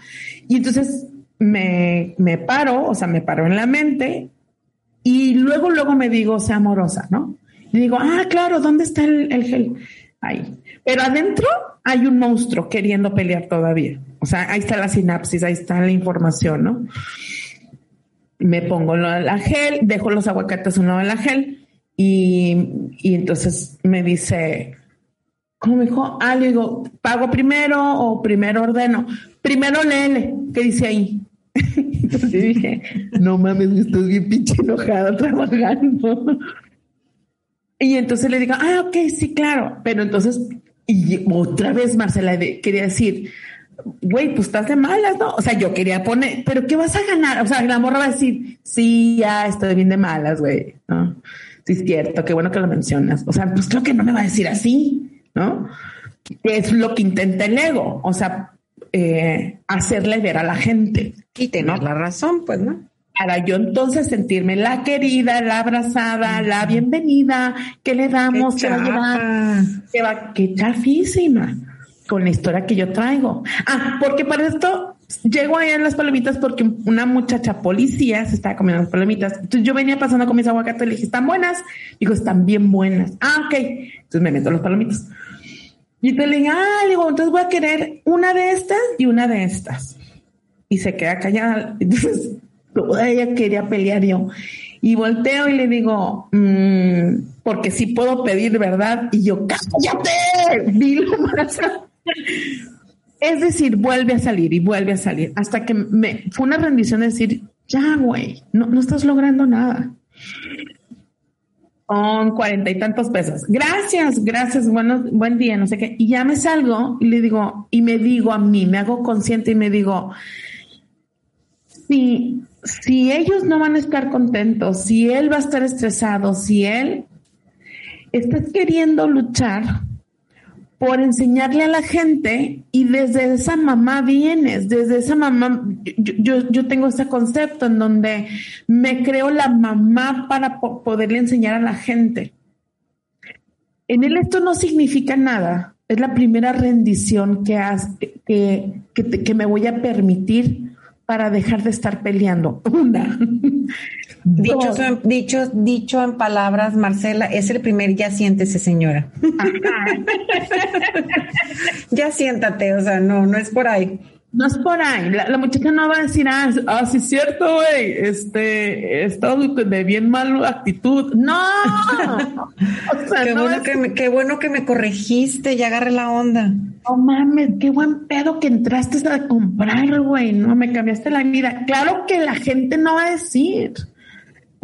Y entonces me, me paro, o sea, me paro en la mente y luego, luego me digo, sea amorosa, ¿no? Y digo, ah, claro, ¿dónde está el, el gel? Ahí. Pero adentro hay un monstruo queriendo pelear todavía. O sea, ahí está la sinapsis, ahí está la información, ¿no? Me pongo la gel, dejo los aguacates uno en la gel y, y entonces me dice, ¿Cómo me dijo? Ah, le digo, ¿pago primero o primero ordeno? Primero léele, ¿qué dice ahí? *laughs* Entonces dije, no mames, estoy bien pinche enojada trabajando. Y entonces le digo, ah, ok, sí, claro. Pero entonces, y otra vez Marcela quería decir, güey, pues estás de malas, ¿no? O sea, yo quería poner, pero ¿qué vas a ganar? O sea, la morra va a decir, sí, ya estoy bien de malas, güey, ¿no? Sí, es cierto, qué bueno que lo mencionas. O sea, pues creo que no me va a decir así. ¿no? Es lo que intenta el ego, o sea, eh, hacerle ver a la gente. Y tener ¿no? la razón, pues, ¿no? Para yo entonces sentirme la querida, la abrazada, la bienvenida, que le damos, que va a llevar, que va, que chafísima con la historia que yo traigo. Ah, porque para esto llego ahí a las palomitas porque una muchacha policía se estaba comiendo las palomitas. Entonces yo venía pasando con mis aguacates y le dije, ¿están buenas? Dijo, están bien buenas. Ah, ok. Entonces me meto las palomitas. Y te le digo, ah, le digo, entonces voy a querer una de estas y una de estas. Y se queda callada. *laughs* Entonces ella quería pelear yo. Y volteo y le digo, mm, porque sí puedo pedir, ¿verdad? Y yo, cállate, dilo más. Es decir, vuelve a salir y vuelve a salir hasta que me fue una rendición de decir, ya, güey, no, no estás logrando nada. Con cuarenta y tantos pesos. Gracias, gracias, bueno, buen día, no sé qué. Y ya me salgo y le digo, y me digo a mí, me hago consciente y me digo, si, si ellos no van a estar contentos, si él va a estar estresado, si él está queriendo luchar por enseñarle a la gente y desde esa mamá vienes, desde esa mamá, yo, yo, tengo ese concepto en donde me creo la mamá para poderle enseñar a la gente. En él esto no significa nada, es la primera rendición que, que, que me voy a permitir para dejar de estar peleando. *laughs* Una. Dicho, dicho, dicho en palabras, Marcela, es el primer ya siéntese, señora. ya siéntate, o sea, no, no es por ahí. No es por ahí. La, muchacha no va a decir, ah, ah sí es cierto, güey, este, he estado de bien mala actitud. No. *laughs* o sea, qué, bueno que me, qué bueno que me corregiste, ya agarré la onda. No mames, qué buen pedo que entraste a comprar, güey. No, me cambiaste la vida. Claro que la gente no va a decir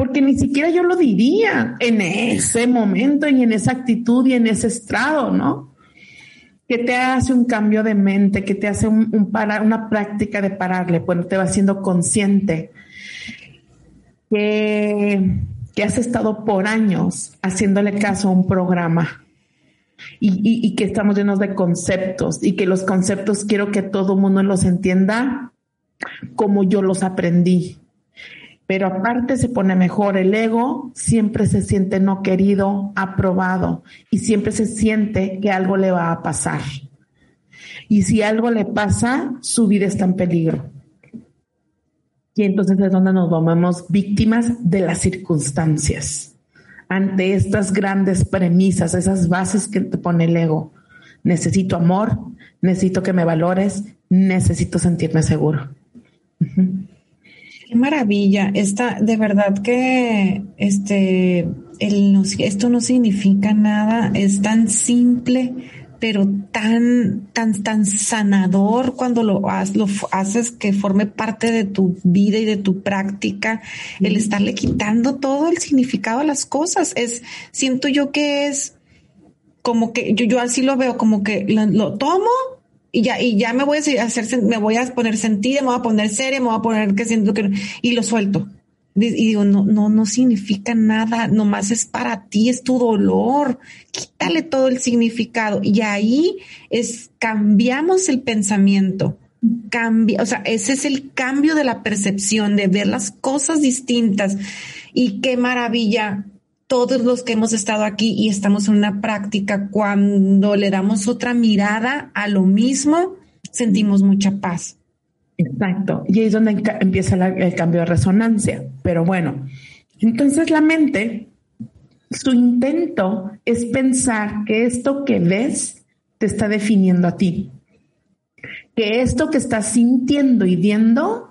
porque ni siquiera yo lo diría en ese momento y en esa actitud y en ese estrado, ¿no? Que te hace un cambio de mente, que te hace un, parar, una práctica de pararle, bueno, te va haciendo consciente. Que, que has estado por años haciéndole caso a un programa y, y, que estamos llenos de conceptos y que los conceptos quiero que todo mundo los entienda como yo los aprendí pero aparte se pone mejor el ego, siempre se siente no querido, aprobado y siempre se siente que algo le va a pasar. Y si algo le pasa, su vida está en peligro. Y entonces es donde nos volvemos víctimas de las circunstancias. Ante estas grandes premisas, esas bases que te pone el ego. Necesito amor, necesito que me valores, necesito sentirme seguro. Qué maravilla. Esta, de verdad que este, el, esto no significa nada. Es tan simple, pero tan, tan, tan sanador cuando lo, lo haces que forme parte de tu vida y de tu práctica. El estarle quitando todo el significado a las cosas. Es, siento yo que es como que yo, yo así lo veo, como que lo tomo y ya, y ya me voy a hacer, me voy a poner sentida, me voy a poner seria, me voy a poner que siento que, y lo suelto. Y digo, no, no, no significa nada, nomás es para ti, es tu dolor. Quítale todo el significado. Y ahí es, cambiamos el pensamiento. Cambia, o sea, ese es el cambio de la percepción, de ver las cosas distintas. Y qué maravilla todos los que hemos estado aquí y estamos en una práctica, cuando le damos otra mirada a lo mismo, sentimos mucha paz. Exacto. Y ahí es donde empieza el cambio de resonancia. Pero bueno, entonces la mente, su intento es pensar que esto que ves te está definiendo a ti. Que esto que estás sintiendo y viendo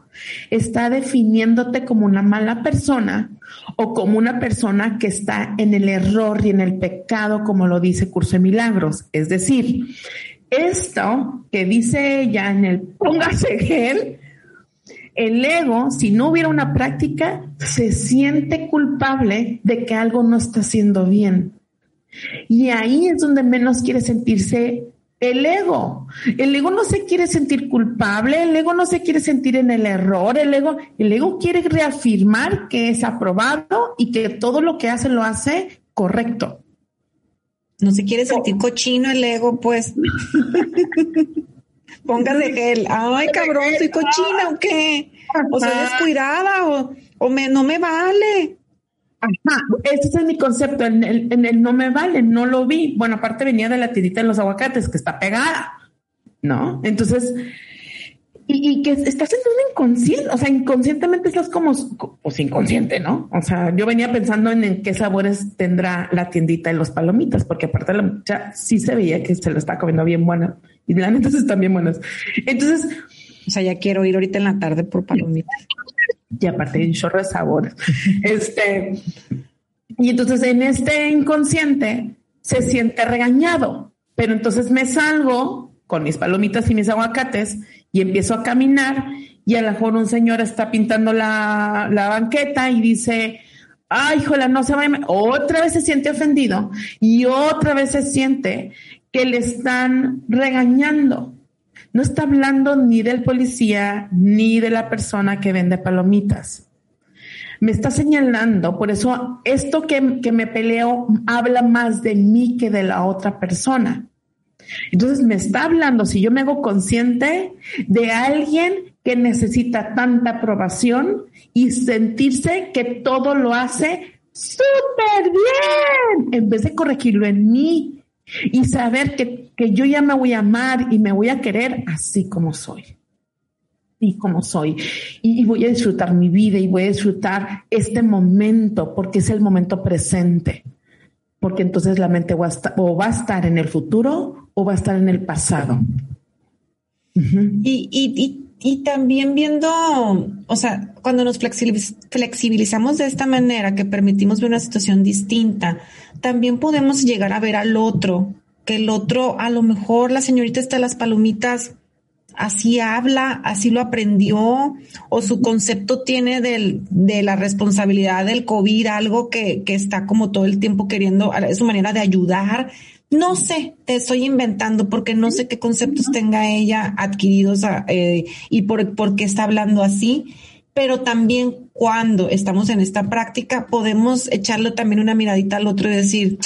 está definiéndote como una mala persona o como una persona que está en el error y en el pecado, como lo dice Curso de Milagros. Es decir, esto que dice ella en el póngase gel, el ego, si no hubiera una práctica, se siente culpable de que algo no está haciendo bien. Y ahí es donde menos quiere sentirse el ego. El ego no se quiere sentir culpable, el ego no se quiere sentir en el error, el ego, el ego quiere reafirmar que es aprobado y que todo lo que hace lo hace correcto. No se quiere sentir cochino el ego, pues. *laughs* Póngase gel. Ay, cabrón, soy cochina o qué? O soy descuidada o, o me, no me vale. Ajá, ese es mi concepto, en el, no me vale, no lo vi. Bueno, aparte venía de la tirita de los aguacates que está pegada, ¿no? Entonces, y, y que estás en un inconsciente, o sea, inconscientemente estás como, pues inconsciente, ¿no? O sea, yo venía pensando en, en qué sabores tendrá la tiendita de los palomitas, porque aparte la muchacha sí se veía que se lo está comiendo bien buena y la neta están bien buenas. Entonces, O sea, ya quiero ir ahorita en la tarde por palomitas. Y aparte un chorro de sabores. *laughs* este, y entonces en este inconsciente se siente regañado, pero entonces me salgo con mis palomitas y mis aguacates y empiezo a caminar y a lo mejor un señor está pintando la, la banqueta y dice, ay, híjola, no se vaya. Otra vez se siente ofendido y otra vez se siente que le están regañando. No está hablando ni del policía ni de la persona que vende palomitas. Me está señalando, por eso esto que, que me peleo habla más de mí que de la otra persona. Entonces me está hablando, si yo me hago consciente de alguien que necesita tanta aprobación y sentirse que todo lo hace súper bien, en vez de corregirlo en mí y saber que, que yo ya me voy a amar y me voy a querer así como soy. Y como soy. Y, voy a disfrutar mi vida y voy a disfrutar este momento porque es el momento presente porque entonces la mente va a estar, o va a estar en el futuro o va a estar en el pasado. Y, y también viendo, o sea, cuando nos flexibiliz- flexibilizamos de esta manera, que permitimos ver una situación distinta, también podemos llegar a ver al otro, que el otro, a lo mejor la señorita está de las palomitas, así habla, así lo aprendió, o su concepto tiene del, de la responsabilidad del COVID, algo que, que está como todo el tiempo queriendo, es su manera de ayudar. No sé, te estoy inventando porque no sé qué conceptos tenga ella adquiridos a- eh, y por, por qué está hablando así, pero también cuando estamos en esta práctica podemos echarle también una miradita al otro y decir,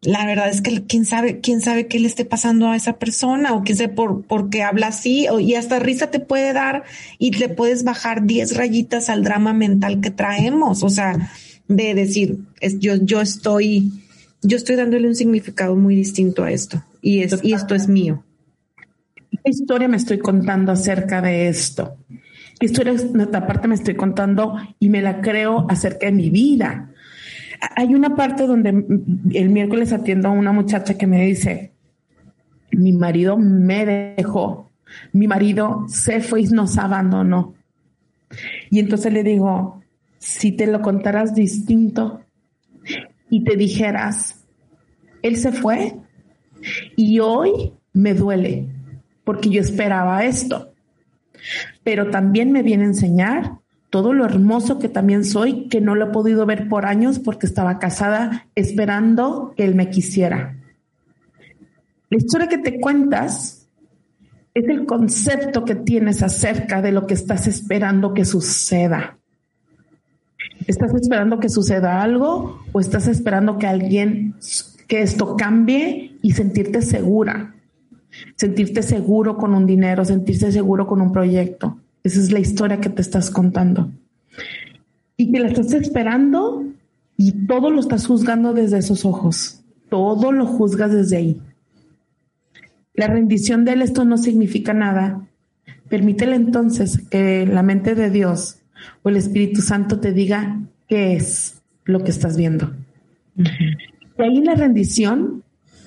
la verdad es que quién sabe, quién sabe qué le esté pasando a esa persona o quién sabe por, por qué habla así o, y hasta risa te puede dar y le puedes bajar 10 rayitas al drama mental que traemos. O sea, de decir, es, yo, yo estoy, yo estoy dándole un significado muy distinto a esto y es, y esto es mío. ¿Qué historia me estoy contando acerca de esto? ¿Qué historia aparte me estoy contando y me la creo acerca de mi vida? Hay una parte donde el miércoles atiendo a una muchacha que me dice, mi marido me dejó, mi marido se fue y nos abandonó. Y entonces le digo, si te lo contaras distinto y te dijeras, él se fue y hoy me duele porque yo esperaba esto. Pero también me viene a enseñar todo lo hermoso que también soy, que no lo he podido ver por años porque estaba casada esperando que él me quisiera. La historia que te cuentas es el concepto que tienes acerca de lo que estás esperando que suceda. ¿Estás esperando que suceda algo o estás esperando que alguien, que esto cambie y sentirte segura? Sentirte seguro con un dinero, sentirse seguro con un proyecto. Esa es la historia que te estás contando. Y que la estás esperando y todo lo estás juzgando desde esos ojos. Todo lo juzgas desde ahí. La rendición de él, esto no significa nada. Permítele entonces que la mente de Dios o el Espíritu Santo te diga qué es lo que estás viendo. Y ahí la rendición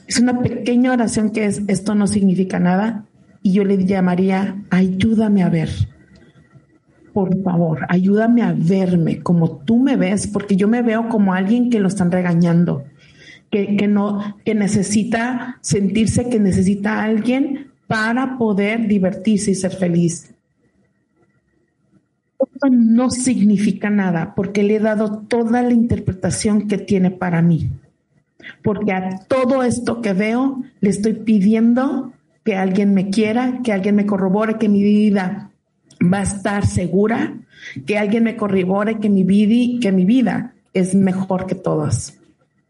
es una pequeña oración que es esto no significa nada y yo le llamaría ayúdame a ver. Por favor, ayúdame a verme como tú me ves, porque yo me veo como alguien que lo están regañando, que, que no, que necesita sentirse que necesita a alguien para poder divertirse y ser feliz. Esto no significa nada porque le he dado toda la interpretación que tiene para mí. Porque a todo esto que veo le estoy pidiendo que alguien me quiera, que alguien me corrobore que mi vida va a estar segura, que alguien me corrobore que mi vida, que mi vida es mejor que todas.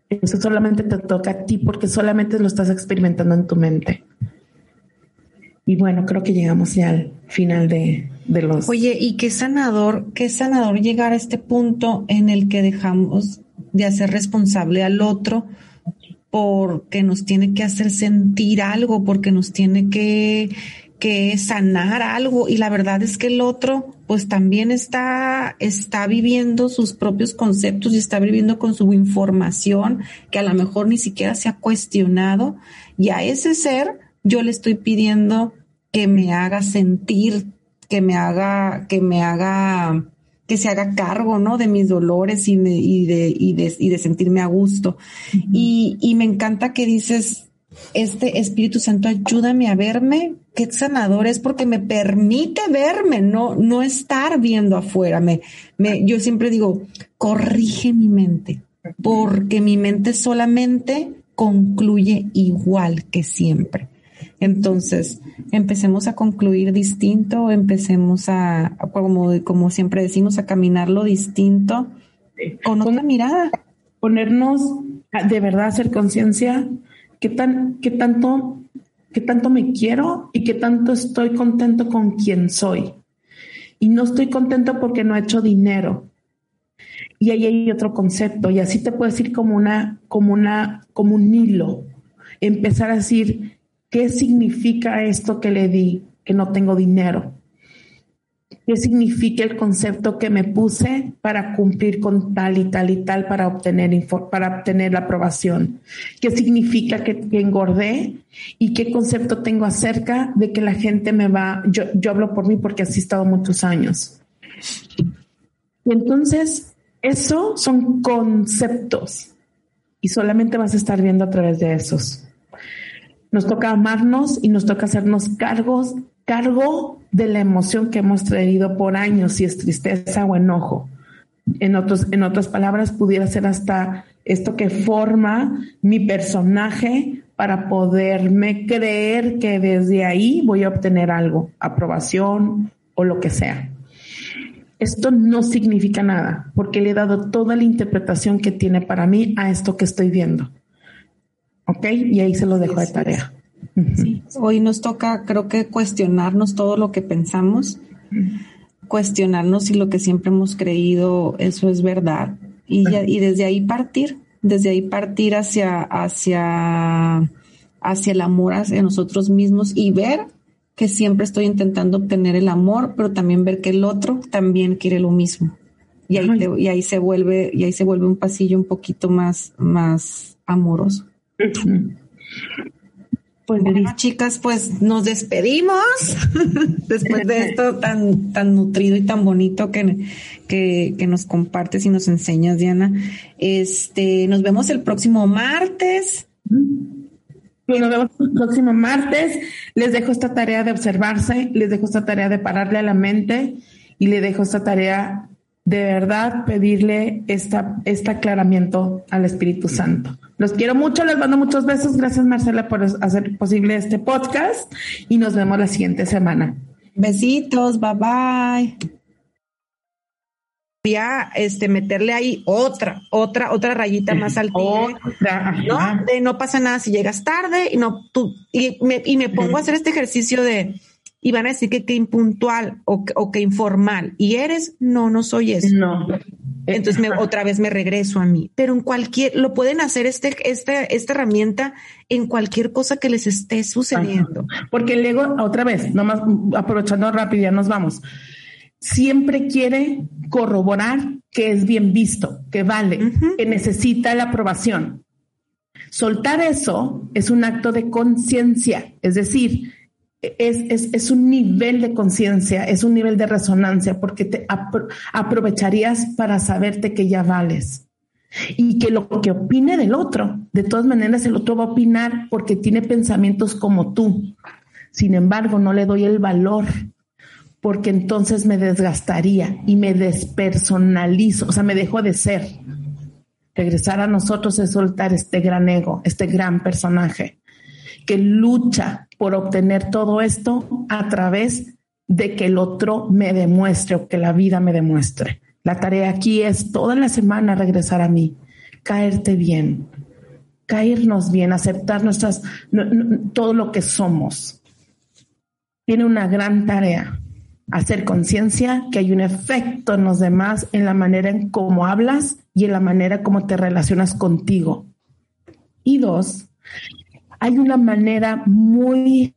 Eso solamente te toca a ti porque solamente lo estás experimentando en tu mente. Y bueno, creo que llegamos ya al final de, los... Oye, y qué sanador, qué sanador llegar a este punto en el que dejamos de hacer responsable al otro porque nos tiene que hacer sentir algo, porque nos tiene que, que sanar algo y la verdad es que el otro pues también está, está viviendo sus propios conceptos y está viviendo con su información que a lo mejor ni siquiera se ha cuestionado. Y a ese ser yo le estoy pidiendo que me haga sentir, que me haga, que me haga, que se haga cargo, ¿no? De mis dolores y, y, de, y, de, y de sentirme a gusto. y, y me encanta que dices, este Espíritu Santo, ayúdame a verme. Qué sanador es porque me permite verme, no, no estar viendo afuera. Me, me, yo siempre digo, corrige mi mente, porque mi mente solamente concluye igual que siempre. Entonces, empecemos a concluir distinto, empecemos a, como, como siempre decimos, a caminar lo distinto con otra mirada. Ponernos de verdad hacer conciencia qué tan, qué tanto, qué tanto me quiero y qué tanto estoy contento con quien soy. Y no estoy contento porque no he hecho dinero. Y ahí hay otro concepto, y así te puedes ir como una, como una, como un hilo. Empezar a decir, ¿qué significa esto que le di? Que no tengo dinero qué significa el concepto que me puse para cumplir con tal y tal y tal para obtener, para obtener la aprobación, qué significa que, engordé y qué concepto tengo acerca de que la gente me va, yo, hablo por mí porque así he estado muchos años. Entonces, eso son conceptos y solamente vas a estar viendo a través de esos. Nos toca amarnos y nos toca hacernos cargos cargo de la emoción que hemos traído por años, si es tristeza o enojo. En, otros, en otras palabras, pudiera ser hasta esto que forma mi personaje para poderme creer que desde ahí voy a obtener algo, aprobación o lo que sea. Esto no significa nada, porque le he dado toda la interpretación que tiene para mí a esto que estoy viendo. ¿Ok? Y ahí se lo dejo de tarea. Hoy nos toca, creo que, cuestionarnos todo lo que pensamos, cuestionarnos si lo que siempre hemos creído eso es verdad y, y desde ahí partir, desde ahí partir hacia, hacia, hacia el amor hacia nosotros mismos y ver que siempre estoy intentando obtener el amor, pero también ver que el otro también quiere lo mismo. Y ahí, y ahí se vuelve, y ahí se vuelve un pasillo un poquito más, más amoroso. Pues chicas, pues nos despedimos *laughs* después de esto tan, tan nutrido y tan bonito que, que, nos compartes y nos enseñas, Diana. Este, nos vemos el próximo martes. Pues nos vemos el próximo martes. Les dejo esta tarea de observarse, les dejo esta tarea de pararle a la mente y le dejo esta tarea de verdad pedirle esta, este aclaramiento al Espíritu Santo. Los quiero mucho, les mando muchos besos. Gracias Marcela por hacer posible este podcast y nos vemos la siguiente semana. Besitos, bye bye. Ya, este, meterle ahí otra, otra, otra rayita más al tigre. ¿no? De no pasa nada si llegas tarde y no, tú, y me, y me pongo a hacer este ejercicio de, y van a decir que, que impuntual o, o, que informal. ¿Y eres? No, no soy eso. No. Entonces me, otra vez me regreso a mí. Pero en cualquier, lo pueden hacer este, este, esta herramienta en cualquier cosa que les esté sucediendo. Porque el ego, otra vez, nomás aprovechando rápido, ya nos vamos. Siempre quiere corroborar que es bien visto, que vale, que necesita la aprobación. Soltar eso es un acto de conciencia, es decir, es, es, un nivel de conciencia, es un nivel de resonancia, porque te aprovecharías para saberte que ya vales. Y que lo que opine del otro, de todas maneras el otro va a opinar porque tiene pensamientos como tú. Sin embargo, no le doy el valor porque entonces me desgastaría y me despersonalizo, o sea, me dejo de ser. Regresar a nosotros es soltar este gran ego, este gran personaje que lucha por obtener todo esto a través de que el otro me demuestre o que la vida me demuestre. La tarea aquí es toda la semana regresar a mí, caerte bien, caernos bien, aceptar nuestras, todo lo que somos. Tiene una gran tarea, hacer conciencia que hay un efecto en los demás en la manera en cómo hablas y en la manera como te relacionas contigo. Y dos, hay una manera muy,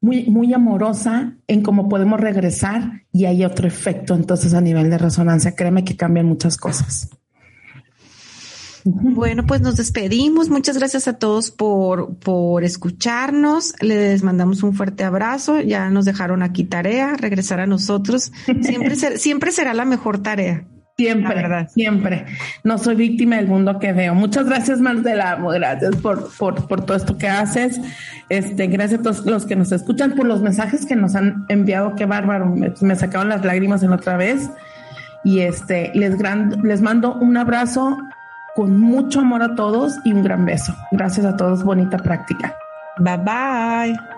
muy, muy amorosa en cómo podemos regresar y hay otro efecto entonces a nivel de resonancia. Créeme que cambian muchas cosas. Bueno, pues nos despedimos. Muchas gracias a todos por, por escucharnos. Les mandamos un fuerte abrazo. Ya nos dejaron aquí tarea, regresar a nosotros. Siempre, siempre será la mejor tarea. Siempre, siempre. No soy víctima del mundo que veo. Muchas gracias, Marcela. Gracias por, por, por todo esto que haces. Este, gracias a todos los que nos escuchan, por los mensajes que nos han enviado. Qué bárbaro. Me, me sacaron las lágrimas en otra vez. Y este, les, gran, les mando un abrazo con mucho amor a todos y un gran beso. Gracias a todos. Bonita práctica. Bye bye.